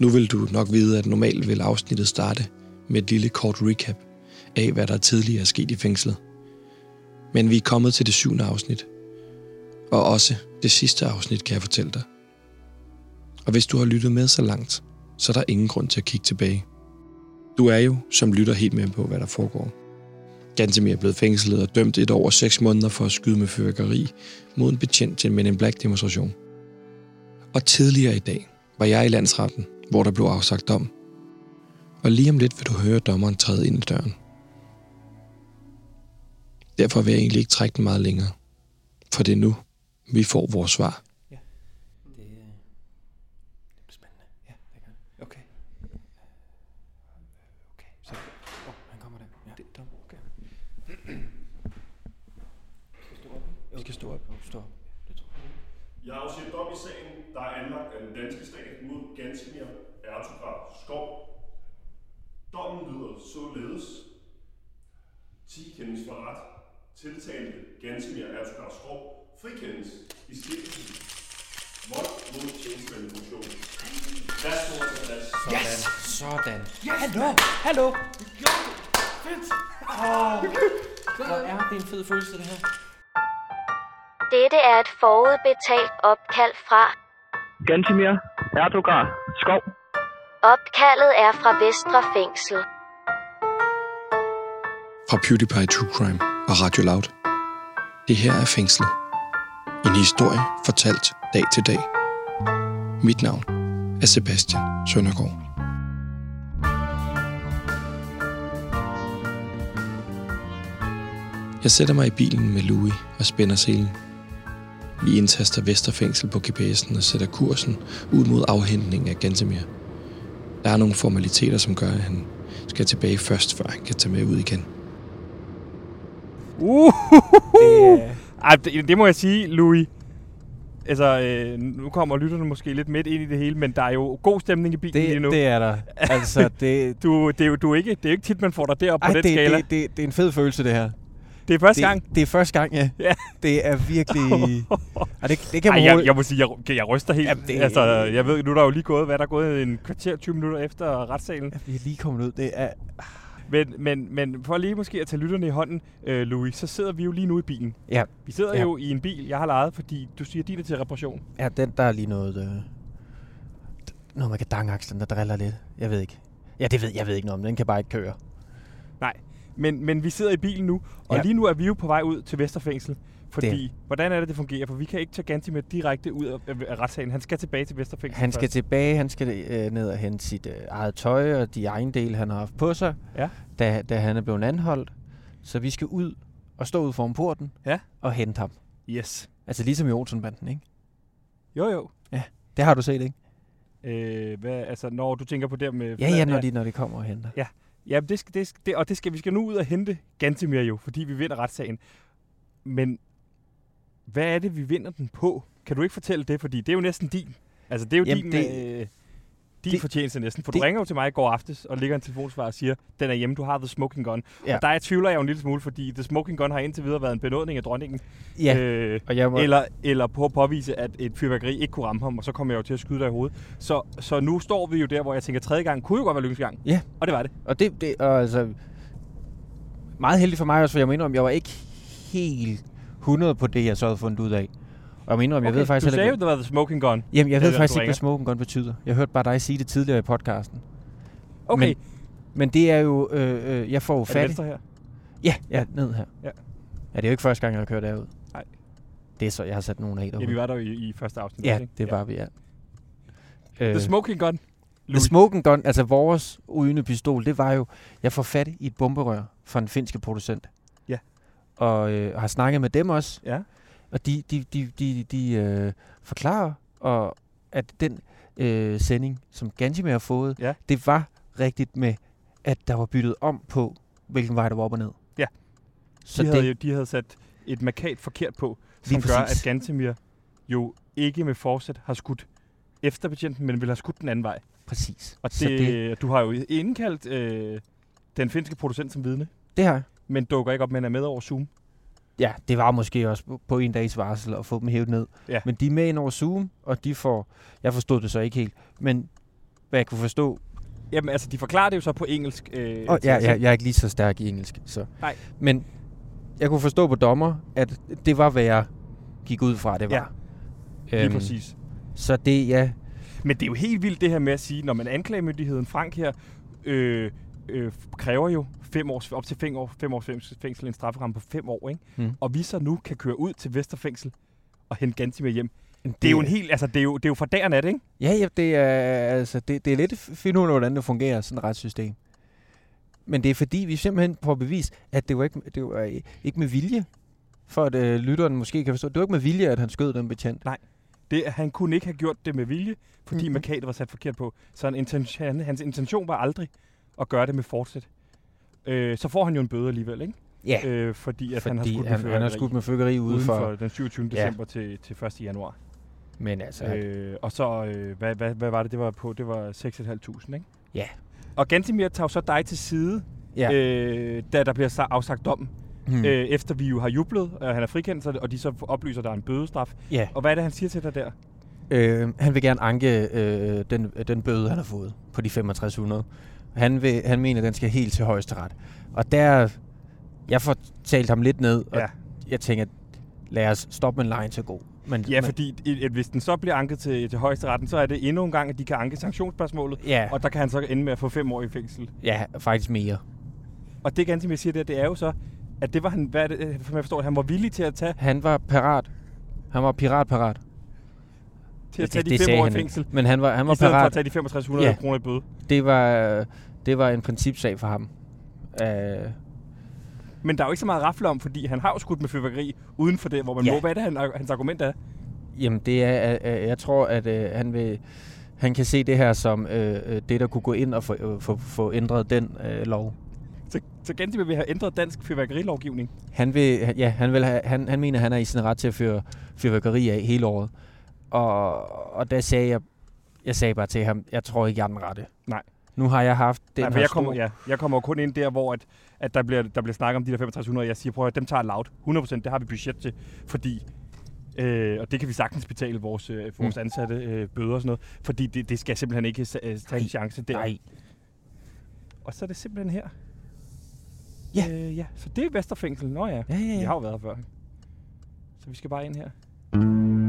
Nu vil du nok vide, at normalt vil afsnittet starte med et lille kort recap af, hvad der tidligere er sket i fængslet. Men vi er kommet til det syvende afsnit. Og også det sidste afsnit, kan jeg fortælle dig. Og hvis du har lyttet med så langt, så er der ingen grund til at kigge tilbage. Du er jo, som lytter, helt med på, hvad der foregår. Gantemir er blevet fængslet og dømt et over 6 måneder for at skyde med fyrværkeri mod en betjent til en Men in Black demonstration. Og tidligere i dag var jeg i landsretten, hvor der blev afsagt dom. Og lige om lidt vil du høre dommeren træde ind i døren. Derfor vil jeg egentlig ikke trække den meget længere. For det er nu, vi får vores svar. Det, øh, det bliver spændende. Ja, det kan Okay. Okay, så... Åh, oh, han kommer der. Ja. Det, der, okay. Skal stå op? Vi skal stå op. Stå op. Det tror jeg. Jeg har dom i sagen, der er anlagt af den danske stat mod Gansimir Ertugrar Skov. Dommen lyder således. 10 kendes for ret. Tiltalte Gansimir Ertugrar Skov frikendes i stiftelsen vold mod tjenestelig funktion. Værsgo til plads. Sådan. Sådan. Ja, hallo, hallo. Fedt. Åh, hvor er det en fed følelse, det her. Dette er et forudbetalt opkald fra. Gantimir Erdogan. Opkaldet er fra Vestre Fængsel. Fra PewDiePie True Crime og Radio Loud. Det her er fængslet. En historie fortalt dag til dag. Mit navn er Sebastian Søndergaard. Jeg sætter mig i bilen med Louis og spænder selen. Vi indtaster Vesterfængsel på GPS'en og sætter kursen ud mod afhentning af Gantemir. Der er nogle formaliteter, som gør, at han skal tilbage først, før han kan tage med ud igen. Uh, Det er- Ej, det, det må jeg sige, Louis. Altså, øh, nu kommer lytterne måske lidt midt ind i det hele, men der er jo god stemning i bilen lige Det, nu. det er der. Altså, det, Du, det, er jo, du er ikke, det er jo ikke tit, man får dig derop ej, på den det, skala. det, det, det er en fed følelse, det her. Det er første det, gang. Det er første gang, ja. Ja. Det er virkelig... Ej, det, det kan man Ej, jeg, jeg må sige, jeg, jeg ryster helt. Jamen, det- Altså, jeg ved, nu er der jo lige gået, hvad er der gået en kvarter, 20 minutter efter retssalen. Vi er lige kommet ud. Det er... Men, men, men for lige måske at tage lytterne i hånden, øh, Louis, så sidder vi jo lige nu i bilen. Ja, Vi sidder Ja. jo i en bil, jeg har lejet, fordi du siger, din er til reparation. ja den, der er lige noget... Øh, noget med kardangakslen, der driller lidt. Jeg ved ikke. Ja, det ved jeg ved ikke noget om. Den kan bare ikke køre. Nej, men, men vi sidder i bilen nu, og Ja. lige nu er vi jo på vej ud til Vesterfængsel. Fordi, Det- hvordan er det, det fungerer? For vi kan ikke tage Gantimer direkte ud af, af, retssalen. Han skal tilbage til Vesterfængsel Han skal først. tilbage, han skal øh, ned og hente sit øh, eget tøj og de egen del, han har haft på sig, Ja. da, da han er blevet anholdt. Så vi skal ud og stå ud foran porten Ja. og hente ham. Yes. Altså ligesom i Olsenbanden, ikke? Jo, jo. Det har du set, ikke? Øh, hvad, altså, når du tænker på det med... Ja, ja, når de, når de kommer og henter. Ja, det skal, det, skal- det, og det skal, vi skal nu ud og hente Gantimir jo, fordi vi vinder retssagen. Men hvad er det, vi vinder den på? Kan du ikke fortælle det? Fordi det er jo næsten din. Altså, det er jo Jamen, din, det- øh, din det- fortjeneste næsten. For det- du ringer jo til mig i går aftes og ligger en telefonsvar og siger, den er hjemme, du har The Smoking Gun. Ja. Og der tvivler jeg jo en lille smule, fordi The Smoking Gun har indtil videre været en benådning af dronningen. Ja, Øh, og jeg må, eller, eller på at påvise, at et fyrværkeri ikke kunne ramme ham, og så kommer jeg jo til at skyde dig i hovedet. Så, så nu står vi jo der, hvor jeg tænker, tredje gang kunne jo godt være lykkens gang. Ja. Og det var det. og det, det og altså, meget heldigt for mig også, for jeg mener om, jeg var ikke helt 100 på det, jeg så havde fundet ud af. Og jeg mener om, jeg ved faktisk du sagde jo, det var The Smoking Gun. Jamen, jeg det ved er faktisk ikke, hvad smoking gun betyder. Jeg hørte bare dig sige det tidligere i podcasten. Okay, Men- Men det er jo... Øh, øh, jeg får jo er det fat i... venstre her? Ja, ja, ned her. Ja. Ja, det er jo ikke første gang, jeg har kørt derud. Nej. Det er så, jeg har sat nogen af Ja, derude. vi var der jo i, i første afsnit. Ja, ikke? det var vi, ja. Øh, The Smoking Gun. The Louis. Smoking Gun, altså vores ugende pistol, det var jo, jeg får fat i et bomberør fra en finske producent. Ja. Og øh, har snakket med dem også, Ja. Og de, de, de, de, de øh, forklarer, og at den øh, sending, som Gantimer har fået, Ja. det var rigtigt med, at der var byttet om på, hvilken vej der var op og ned. Ja. Så de, havde, det, jo, de havde sat et markat forkert på, som gør, præcis. at Gantemir jo ikke med forsæt har skudt efter betjenten, men ville have skudt den anden vej. præcis. Og det, det- det, du har jo indkaldt øh, den finske producent som vidne, Det har jeg. men dukker ikke op, men er med over Zoom. Ja, det var måske også på- en dags varsel at få dem hævet ned. Ja. Men de er med ind over Zoom, og de får... Jeg forstod det så ikke helt, men hvad jeg kunne forstå. Jamen, altså, de forklarer det jo så på engelsk. Øh, Og ja, os, ja, ikke? jeg er ikke lige så stærk i engelsk. Så. Nej. Men jeg kunne forstå på dommer, at det var, hvad jeg gik ud fra, det var. Lige Øhm, præcis. Så det, ja, Men det er jo helt vildt det her med at sige, når man anklagemyndigheden, Frank her, øh, øh, kræver jo fem års, op til fem, år, fem års fængsel- en strafferamme på fem år, ikke? Mm. Og vi så nu kan køre ud til Vesterfængsel og hente Gantimir hjem. Det er jo en helt, altså det er jo, det er jo for dagen af det, ikke? Ja, ja, det er, altså, det, det er lidt finde ud af, hvordan det fungerer, sådan et retssystem. Men det er fordi, vi simpelthen får bevis, at det var ikke, det var ikke med vilje, for at øh, lytteren måske kan forstå. Det var ikke med vilje, at han skød den betjent. Det, han kunne ikke have gjort det med vilje, fordi Mhm. mm-hmm. markadet var sat forkert på. Så han, intention, han, hans intention var aldrig at gøre det med fortsæt. Øh, så får han jo en bøde alligevel, ikke? Ja, Øh, fordi at fordi han har skudt med han, han har skudt med fyrkeri ude uden for... for den 27. Ja. december til, til 1. januar. Men altså, øh, Øh, og så, øh, hvad, hvad, hvad var det, det var på? Det var 6.500, ikke? Ja. Og Gantimir tager så dig til side, ja. øh, da der bliver sa- afsagt dom. hmm. Mm. Øh, efter vi jo har jublet, og han er frikendt, og de så oplyser, at der er en bødestraf. ja. Og hvad er det, han siger til dig der? Øh, han vil gerne anke øh, den, den bøde, han har fået på de 6500. Han, vil, han mener, at den skal helt til højesteret. Og der, jeg får talt ham lidt ned, og Ja. jeg tænker, lad os stoppe med en line så god. Men, Ja, men, fordi hvis den så bliver anket til, til højesteretten, så er det endnu en gang, at de kan anke sanktionsspørgsmålet, Ja, og der kan han så ende med at få fem år i fængsel. ja, faktisk mere. Og det Gantimir siger der, det er jo så, at det var han, hvad det, som jeg forstår, han var villig til at tage, Han var parat. Han var piratparat. Til at tage det, de fem år i ikke. fængsel, Men han var, han var i stedet for at parat. tage de 6500 Ja. kroner i bøde. Det var, det var en principsag for ham. Uh, Men der er jo ikke så meget at rafle om, fordi han har jo skudt med fyrværkeri uden for det, hvor man Ja. må. Hvad er det, han, hans argument er? Jamen, det er, at, at jeg tror, at øh, han vil, han kan se det her som øh, øh, det, der kunne gå ind og få, øh, få, få ændret den øh, lov. Så, så Gantimir vil have ændret dansk fyrværkerilovgivning. Han vil, ja, han vil have, han, han mener, han er i sin ret til at føre fyrværkeri af hele året. Og, og der sagde jeg, jeg sagde bare til ham, jeg tror ikke, jeg er den rette. Nej. Nu har jeg haft den Nej, her jeg kommer, ja, jeg kommer jo kun ind der, hvor at, at der, bliver, der bliver snakket om de der 6500, og jeg siger, prøv at dem tager loud. 100%, det har vi budget til, fordi Øh, og det kan vi sagtens betale vores, øh, vores Mm. ansatte øh, bøder og sådan noget, fordi det, det skal simpelthen ikke sa- øh, tage en chance der. Nej. Og så er det simpelthen her. Ja. Øh, ja. Så det er Vesterfængsel. Nå ja. Ja, ja, ja. har jo været her før. Så vi skal bare ind her. Louis,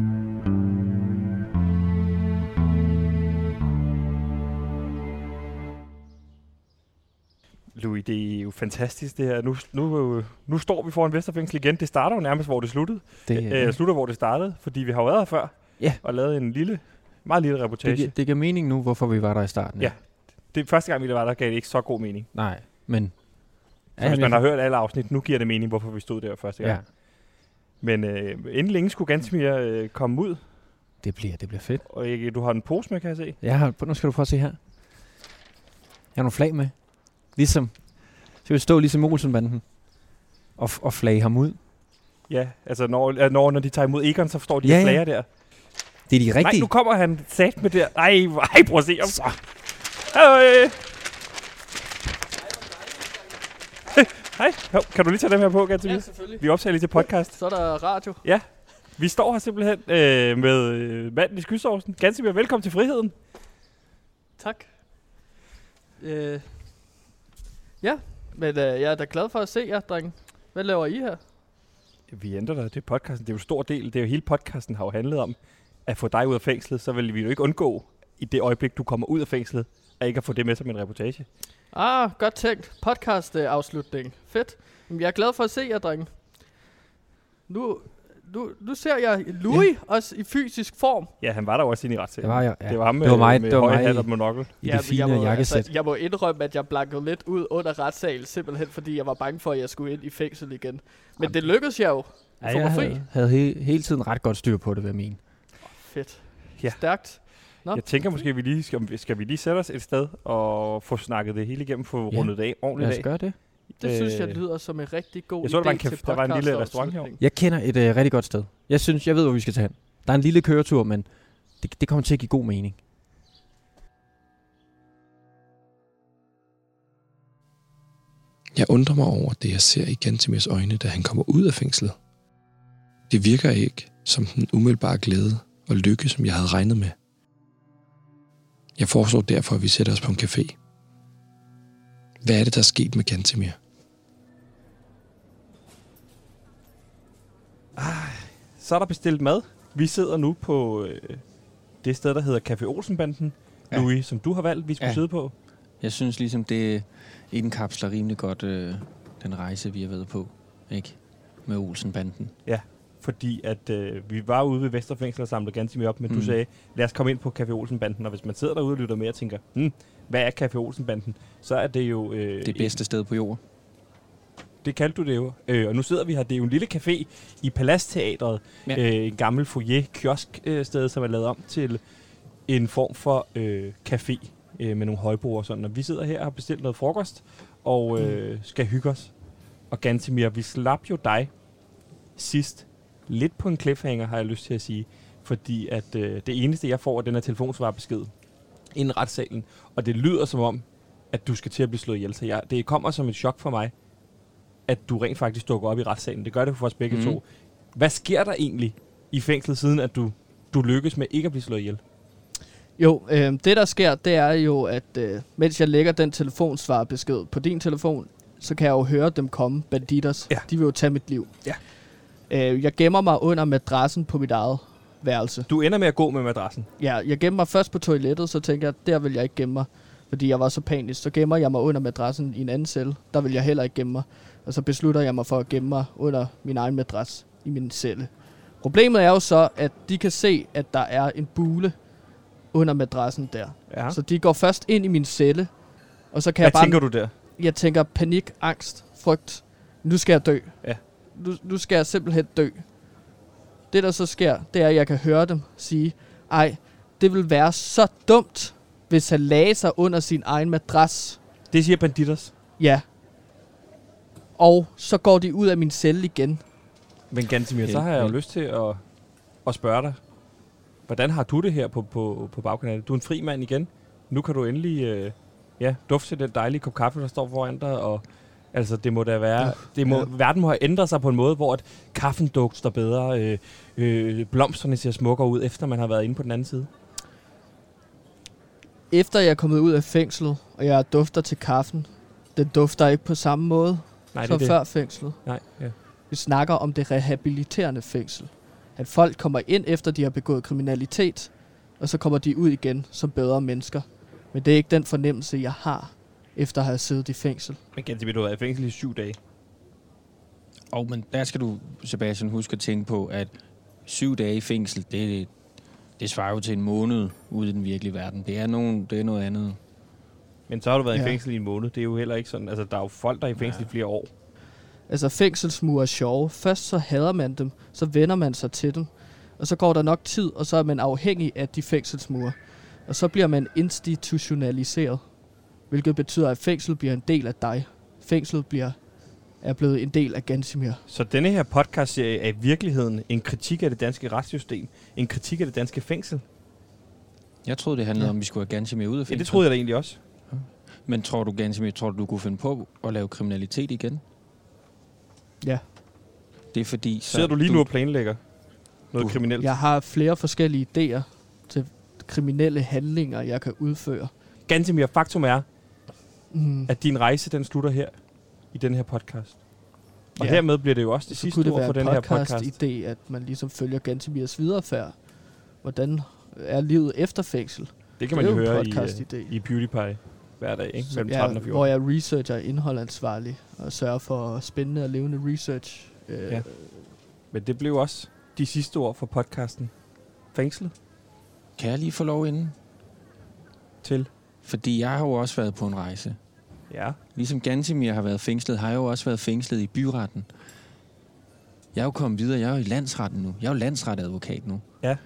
det er jo fantastisk det her. Nu, nu, øh, nu står vi foran Vesterfængsel igen. Det starter jo nærmest, hvor det sluttede. Det, Øh, slutter, hvor det startede, fordi vi har jo været her før. Ja. Og lavet en lille, meget lille det, reportage. gi- Det, det giver mening nu, hvorfor vi var der i starten. Ja. det første gang, vi var der, gav det ikke så god mening. Nej, men... Så hvis man har hørt alle afsnit, nu giver det mening, hvorfor vi stod der første gang. Ja, Men øh, inden længe skulle Gansmir øh, komme ud, det bliver, det bliver fedt. og ikke, du har en pose med, kan jeg se. Jeg har, nu skal du prøve at se her. Jeg har nogle flag med. Ligesom, vil stå ligesom Olsenbanden. Og, f- og flage ham ud. Ja, altså når, når, når de tager imod Egon, så står de Ja, ja, ja. flager der. Det er de rigtige. Nej, nu kommer han sat med der. Ej, ej, prøv at se. Så. Hej. Hej. Kan du lige tage dem her på, Gansmir? Ja, selvfølgelig. Vi optager lige til podcast. Så er der radio. Vi står her simpelthen øh, med øh, manden i skysovsen. Gansmir, velkommen til friheden. Tak. Øh, ja, men øh, jeg er da glad for at se jer, drenge. Hvad laver I her? Vi ændrer dig. Det er podcasten. Det er jo en stor del. Det er jo hele podcasten har jo handlet om at få dig ud af fængslet. Så vil vi jo ikke undgå i det øjeblik, du kommer ud af fængslet, at ikke at få det med som en reportage. Ah, godt tænkt. Podcast-afslutning. Fedt. Jamen, jeg er glad for at se jer, drenge. Nu, nu, nu ser jeg Louis ja. også i fysisk form. Ja, han var der også inde i retssagen. Det var jeg, ja. Det var ham med, Det var mig- med det var hat og monokkel. I Ja, det fine jeg må, jakkesæt. Altså, jeg må indrømme, at jeg blankede lidt ud under retssalen, simpelthen fordi jeg var bange for, at jeg skulle ind i fængsel igen. Men Jamen. det lykkedes jeg jo. ja, jeg havde, havde he, hele tiden ret godt styr på det, vil jeg mene. Fedt. Ja. Stærkt. Nå. Jeg tænker måske, vi lige skal, skal vi lige sætte os et sted og få snakket det hele igennem, få Ja. rundet det af ordentligt Lad os af. gøre det. Det synes jeg Øh, lyder som en rigtig god jeg så, der var en idé til der var en lille restaurant podcastafslutning. Jeg kender et øh, rigtig godt sted. Jeg synes, jeg ved, hvor vi skal tage hen. Der er en lille køretur, men det, det kommer til at give god mening. Jeg undrer mig over det, jeg ser i Gantemirs øjne, da han kommer ud af fængslet. Det virker ikke som den umiddelbare glæde og lykke, som jeg havde regnet med. Jeg foreslår derfor, at vi sætter os på en café. Hvad er det, der er sket med Gantemir? Så er der bestilt mad. Vi sidder nu på øh, det sted, der hedder Café Olsenbanden. Ja. Ja. Louis, som du har valgt, vi skulle ja. Ja. sidde på. Jeg synes ligesom, det indkapsler rimelig godt øh, den rejse, vi har været på. Ikke? Med Olsenbanden. Fordi at øh, vi var ude ved Vesterfængsel og samlede ganske mere op, men mm. du sagde, lad os komme ind på Café Olsenbanden. Og hvis man sidder derude og lytter med og tænker, hmm, hvad er Café Olsenbanden? Så er det jo... Øh, Det bedste sted på jorden. Det kaldte du det jo. Øh, og nu sidder vi her. Det er jo en lille café i Palastteatret. Ja. Øh, en gammel foyer kiosk øh, sted, som er lavet om til en form for øh, café øh, med nogle højbord og sådan. Og vi sidder her og har bestilt noget frokost og øh, skal hygge os. Og Gantemir, vi slap jo dig sidst lidt på en cliffhanger, har jeg lyst til at sige. Fordi at øh, det eneste, jeg får af den her telefonsvarbesked inden retssalen, og det lyder som om, at du skal til at blive slået ihjel. Så jeg, det kommer som et chok for mig, at du rent faktisk dukker op i retssalen. Det gør det for os begge mm. To. Hvad sker der egentlig i fængslet, siden at du, du lykkes med ikke at blive slået ihjel? Jo, øh, det der sker, det er jo, at øh, mens jeg lægger den telefonsvarbesked på din telefon, så kan jeg jo høre dem komme, banditters. Ja. De vil jo tage mit liv. Ja. Øh, jeg gemmer mig under madrassen på mit eget værelse. Du ender med at gå med madrassen. Ja, jeg gemmer mig først på toilettet, så tænker jeg, der vil jeg ikke gemme mig, fordi jeg var så panisk. Så gemmer jeg mig under madrassen i en anden celle. Der vil jeg heller ikke gemme mig. Og så beslutter jeg mig for at gemme mig under min egen madras i min celle. Problemet er jo så, at de kan se, at der er en bule under madrassen der. Ja. Så de går først ind i min celle, og så kan Hvad jeg bare... tænker du der? Jeg tænker panik, angst, frygt. Nu skal jeg dø. Ja. Nu, nu skal jeg simpelthen dø. Det, der så sker, det er, at jeg kan høre dem sige, ej, det vil være så dumt, hvis han lagde sig under sin egen madras. Det siger banditters. Ja. Og så går de ud af min celle igen. Men Gantemir, så har jeg jo lyst til at, at spørge dig. Hvordan har du det her på, på, på bagkanalen? Du er en fri mand igen. Nu kan du endelig øh, ja, dufte den dejlige kop kaffe, der står foran dig. Og, altså, det må da være... Det må, Ja. Verden må have ændret sig på en måde, hvor at kaffen dufter bedre, øh, øh, blomsterne ser smukkere ud, efter man har været inde på den anden side. Efter jeg er kommet ud af fængslet, og jeg dufter til kaffen, den dufter ikke på samme måde Nej, som det. før fængslet. Nej, ja. Vi snakker om det rehabiliterende fængsel. At folk kommer ind efter de har begået kriminalitet, og så kommer de ud igen som bedre mennesker. Men det er ikke den fornemmelse, jeg har, efter at have siddet i fængsel. Men Gantemir, du har været i fængsel i syv dage. Og men der skal du, Sebastian, huske at tænke på, at syv dage i fængsel, det, det svarer jo til en måned ude i den virkelige verden. Det er, nogen, det er noget andet. Men så har du været ja. i Ja. fængsel i en måned. Det er jo heller ikke sådan... Altså, der er jo folk, der er i fængsel ja. i flere år. Altså fængselsmure er sjove. Først så hader man dem, så vender man sig til dem. Og så går der nok tid, og så er man afhængig af de fængselsmure. Og så bliver man institutionaliseret. Hvilket betyder, at fængsel bliver en del af dig. Fængslet bliver, er blevet en del af Gansimir. Så denne her podcast-serie er i virkeligheden en kritik af det danske retssystem. En kritik af det danske fængsel. Jeg troede, det handlede Ja. om, at vi skulle have Gansimir ud af Ja, fængsel. det troede jeg da egentlig også. Men tror du, Gansimir, tror du, du kunne finde på at lave kriminalitet igen? Ja. Det er fordi... Så Sidder du lige nu og planlægger noget Du- kriminelt? Jeg har flere forskellige idéer til kriminelle handlinger, jeg kan udføre. Gantemir, faktum er, Mm. at din rejse den slutter her i den her podcast. Og Ja. hermed bliver det jo også det så sidste det ord for en den her podcast. podcast-idé, at man ligesom følger Gantemirs viderefærd. Hvordan er livet efter fængsel? Det kan man det jo er jo høre i, øh, i PewDiePie hver dag, ikke? Mellem Ja, 13 og 14. hvor jeg researcher indholdansvarlig og sørger for spændende og levende research. Øh, Ja. ja. Men det blev også de sidste ord for podcasten. Fængslet Kan jeg lige få lov inden? til. Fordi jeg har jo også været på en rejse. Ja. Ligesom Gansimir har været fængslet, har jeg jo også været fængslet i byretten. Jeg er jo kommet videre. Jeg er jo i landsretten nu. Jeg er jo landsretadvokat nu.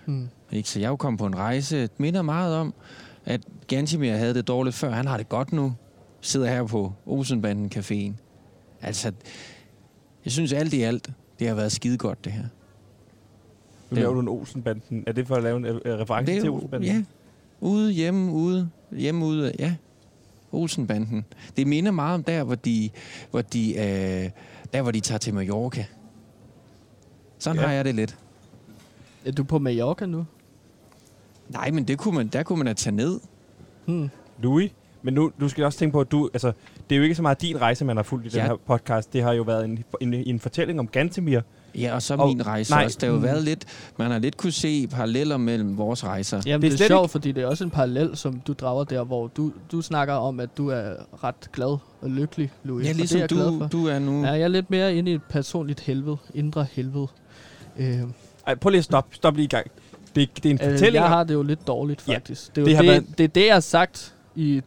Hmm. Ikke? Så jeg er jo kommet på en rejse. Det minder meget om, at Gansimir havde det dårligt før. Han har det godt nu. Sidder her på Olsenbanden Caféen. Altså, jeg synes alt i alt, det har været skide godt, det her. Nu laver du en Olsenbanden. Er det for at lave en uh, reference Det er til Olsenbanden? Ja. Ude, hjemme, ude. Hjemme, ude. Ja. Olsenbanden. Det minder meget om der, hvor de, hvor de, øh, der, hvor de tager til Mallorca. Sådan ja. har jeg det lidt. Er du på Mallorca nu? Nej, men det kunne man, der kunne man da tage ned. Hmm. Louis, men nu du skal også tænke på, at du, altså, det er jo ikke så meget din rejse, man har fulgt i den Ja. her podcast. Det har jo været en, en, en fortælling om Gantemir. Ja, og så Og- min rejse nej, også. Der har jo mm. været lidt... Man har lidt kunne se paralleller mellem vores rejser. Jamen, Det er det er, sjovt, fordi det er også en parallel, som du drager der, hvor du, du snakker om, at du er ret glad og lykkelig, Louis. Ja, ligesom det er jeg glad du, for. du er nu. Ja, jeg er lidt mere inde i et personligt helvede, indre helvede. Øh, Ej, prøv lige at stoppe. Stop lige i gang. Det, det er en øh, fortælling jeg om... har det jo lidt dårligt, Ja, faktisk. det, er det har det, været- det, det er det, jeg har sagt i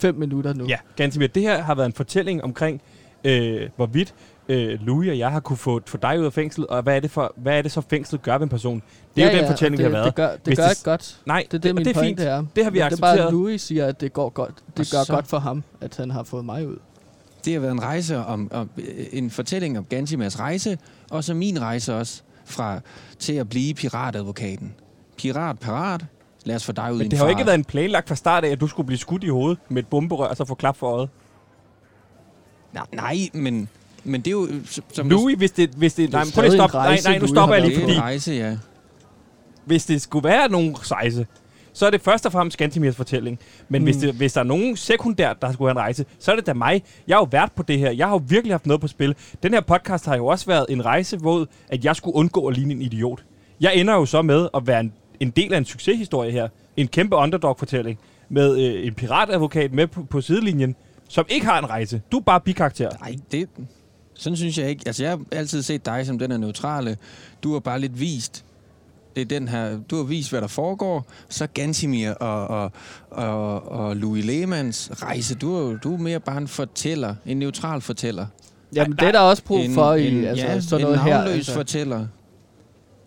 fem minutter nu. Ja, Gantemir, det her har været en fortælling omkring, øh, hvorvidt øh, Louis og jeg har kunne få, få dig ud af fængsel, og hvad er, det for, hvad er det så fængslet gør ved en person? Det er ja, jo den ja, fortælling, det, vi har været. Det gør, det Hvis gør det- ikke godt. Nej, Det er det, og min det er pointe fint. er. Det har vi Men Det er bare, accepteret. at Louis siger, at det går godt. Det Og gør så- godt for ham, at han har fået mig ud. Det har været en rejse om, om øh, en fortælling om Gantimers rejse, og så min rejse også fra til at blive piratadvokaten. Pirat parat. Lad os få dig ud i Men en det har jo ikke været en planlagt fra start af, at du skulle blive skudt i hovedet med et bomberør, og så få klap for øjet. Nej, nej, men, men det er jo... Som, Louis, hvis det... Hvis det, er nej, men prøv lige en stoppe. Nej, rejse, nej, nu stopper jeg det lige, er fordi en rejse, ja. hvis det skulle være nogen rejse, så er det først og fremmest Gantemirs fortælling. Men mm. hvis, det, hvis der er nogen sekundært, der skulle have en rejse, så er det da mig. Jeg har jo været på det her. Jeg har jo virkelig haft noget på spil. Den her podcast har jo også været en rejse, hvor at jeg skulle undgå at ligne en idiot. Jeg ender jo så med at være en, en del af en succeshistorie her. En kæmpe underdog-fortælling med øh, en piratadvokat med på, på sidelinjen, som ikke har en rejse. Du er bare bikarakter. Nej, det... Sådan synes jeg ikke. Altså, jeg har altid set dig som den er neutrale. Du har bare lidt vist... Det er den her... Du har vist, hvad der foregår. Så Gansimir og, og, og, og Louis Lehmanns rejse. Du er, du er mere bare en fortæller. En neutral fortæller. Jamen, det er der også brug en, for i en, altså, ja, sådan en noget her. navnløs Altså. fortæller.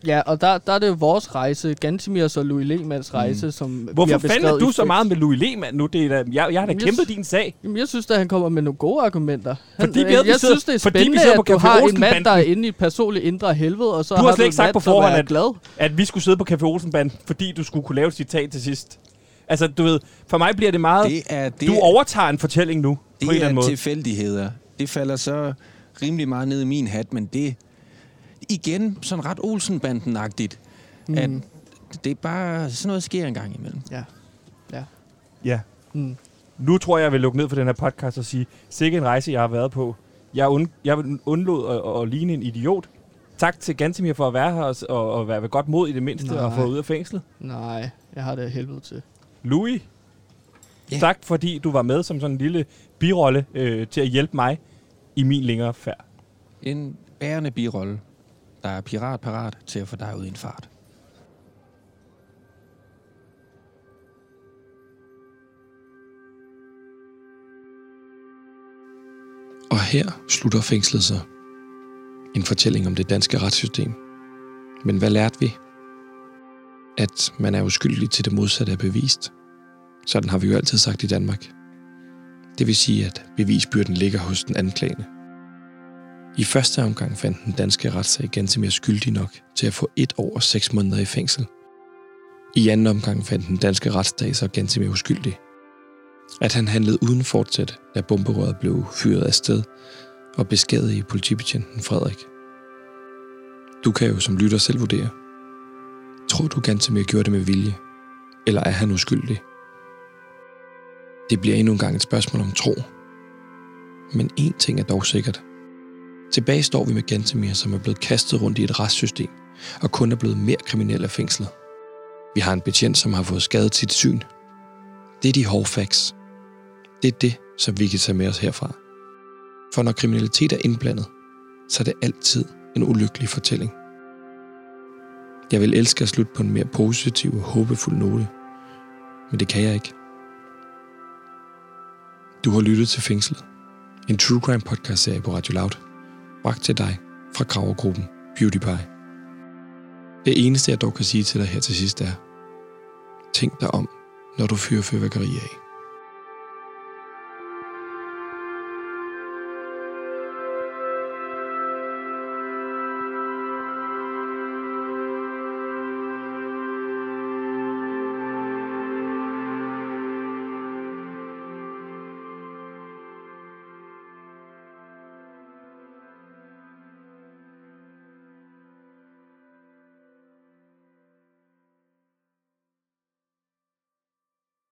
Ja, og der, der er det jo vores rejse, Gantemirs og Louis Lehmanns rejse, mm. som vi Hvorfor har fanden er du så meget med Louis Lehmann nu? Det er da, jeg, jeg har da Jamen, jeg kæmpet s- din sag. Jamen, jeg synes, at han kommer med nogle gode argumenter. Han, Fordi vi jeg, jeg sidder- synes, det er fordi vi spændende, at du Café har en mand, der er inde i et personligt indre helvede, og så Du har har slet du ikke sagt mand, på forhånd, er at- glad. at vi skulle sidde på Café Olsenband, fordi du skulle kunne lave et citat til sidst. Altså, du ved, for mig bliver det meget... Det er, det du er, overtager en fortælling nu, på en det eller anden er måde. tilfældigheder. Det falder så rimelig meget ned i min hat, men det igen sådan ret Olsenbanden-agtigt. Mm. At det er bare sådan noget sker en gang imellem. Ja. Mm. Nu tror jeg, jeg vil lukke ned for den her podcast og sige, sikke en rejse, jeg har været på. Jeg, und, jeg undlod at, at, ligne en idiot. Tak til Gantemir for at være her og, og, og være ved godt mod i det mindste Nej. og få ud af fængslet. Nej, jeg har det helvede til. Louis, Ja. tak fordi du var med som sådan en lille birolle øh, til at hjælpe mig i min længere færd. En bærende birolle, der er pirat parat til at få dig ud i en fart. Og her slutter fængslet sig. En fortælling om det danske retssystem. Men hvad lærte vi? At man er uskyldig til det modsatte er bevist. Sådan har vi jo altid sagt i Danmark. Det vil sige, at bevisbyrden ligger hos den anklagende. I første omgang fandt den danske retssag Gantemir skyldig nok til at få et år og seks måneder i fængsel. I anden omgang fandt den danske retssag så Gantemir uskyldig. At han handlede uden fortsæt, da bomberøret blev fyret af sted og beskadigede politibetjenten Frederik. Du kan jo som lytter selv vurdere. Tror du Gantemir gjorde det med vilje? Eller er han uskyldig? Det bliver endnu en gang et spørgsmål om tro. Men én ting er dog sikkert. Tilbage står vi med Gantemir, som er blevet kastet rundt i et retssystem, og kun er blevet mere kriminel af fængslet. Vi har en betjent, som har fået skadet sit syn. Det er de hårde facts. Det er det, som vi kan tage med os herfra. For når kriminalitet er indblandet, så er det altid en ulykkelig fortælling. Jeg vil elske at slutte på en mere positiv og håbefuld note, men det kan jeg ikke. Du har lyttet til Fængslet, en true crime podcast serie på Radio Loud, bragt til dig fra Gravergruppen Beauty Pie. Det eneste, jeg dog kan sige til dig her til sidst er, tænk dig om, når du fyrer fyrværkeri af.